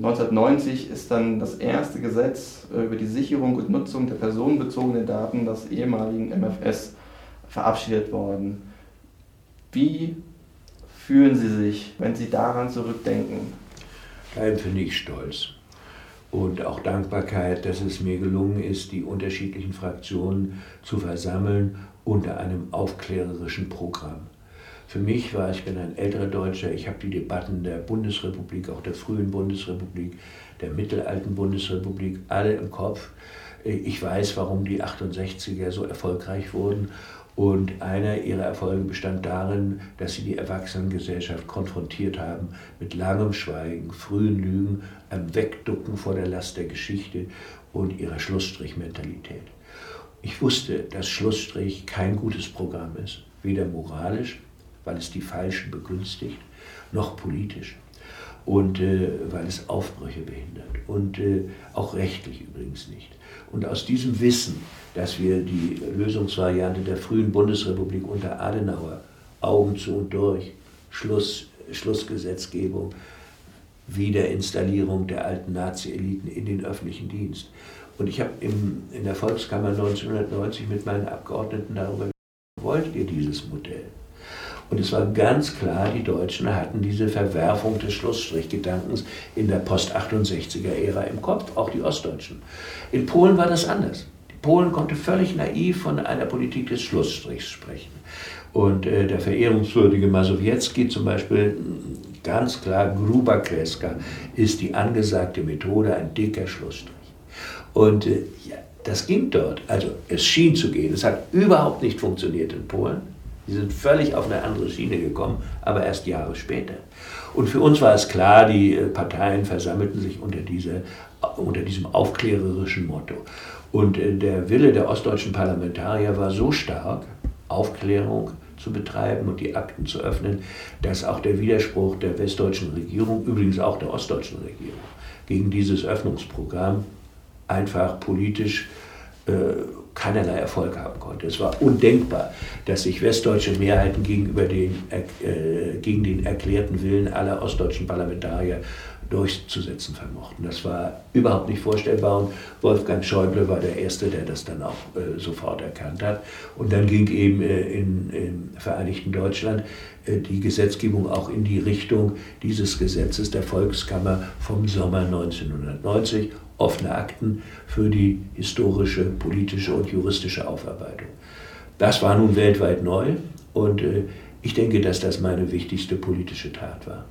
1990 ist dann das erste Gesetz äh, über die Sicherung und Nutzung der personenbezogenen Daten des ehemaligen MFS verabschiedet worden. Wie fühlen Sie sich, wenn Sie daran zurückdenken? Da empfinde ich Stolz und auch Dankbarkeit, dass es mir gelungen ist, die unterschiedlichen Fraktionen zu versammeln unter einem aufklärerischen Programm. Für mich war, ich bin ein älterer Deutscher, ich habe die Debatten der Bundesrepublik, auch der frühen Bundesrepublik, der mittelalten Bundesrepublik, alle im Kopf. Ich weiß, warum die 68er so erfolgreich wurden. Und einer ihrer Erfolge bestand darin, dass sie die Erwachsenengesellschaft konfrontiert haben mit langem Schweigen, frühen Lügen, einem Wegducken vor der Last der Geschichte und ihrer Schlussstrichmentalität. Ich wusste, dass Schlussstrich kein gutes Programm ist, weder moralisch weil es die Falschen begünstigt, noch politisch und äh, weil es Aufbrüche behindert und äh, auch rechtlich übrigens nicht. Und aus diesem Wissen, dass wir die Lösungsvariante der frühen Bundesrepublik unter Adenauer Augen zu und durch, Schluss, Schlussgesetzgebung, Wiederinstallierung der alten Nazi-Eliten in den öffentlichen Dienst. Und ich habe in der Volkskammer 1990 mit meinen Abgeordneten darüber gesprochen, wollt ihr dieses Modell? Und es war ganz klar, die Deutschen hatten diese Verwerfung des Schlussstrichgedankens in der Post-68er-Ära im Kopf, auch die Ostdeutschen. In Polen war das anders. Polen konnte völlig naiv von einer Politik des Schlussstrichs sprechen. Und äh, der verehrungswürdige Masowiecki zum Beispiel, ganz klar, Gruber Kreska ist die angesagte Methode, ein dicker Schlussstrich. Und äh, ja, das ging dort. Also es schien zu gehen. Es hat überhaupt nicht funktioniert in Polen. Die sind völlig auf eine andere Schiene gekommen, aber erst Jahre später. Und für uns war es klar, die äh, Parteien versammelten sich unter, diese, unter diesem aufklärerischen Motto. Und äh, der Wille der ostdeutschen Parlamentarier war so stark, Aufklärung zu betreiben und die Akten zu öffnen, dass auch der Widerspruch der westdeutschen Regierung, übrigens auch der ostdeutschen Regierung, gegen dieses Öffnungsprogramm einfach politisch äh, keinerlei Erfolg haben konnte. Es war undenkbar, dass sich westdeutsche Mehrheiten gegenüber den, äh, gegen den erklärten Willen aller ostdeutschen Parlamentarier durchzusetzen vermochten. Das war überhaupt nicht vorstellbar und Wolfgang Schäuble war der Erste, der das dann auch äh, sofort erkannt hat. Und dann ging eben äh, in, im Vereinigten Deutschland äh, die Gesetzgebung auch in die Richtung dieses Gesetzes der Volkskammer vom Sommer 1990 offene Akten für die historische, politische und juristische Aufarbeitung. Das war nun weltweit neu und äh, ich denke, dass das meine wichtigste politische Tat war.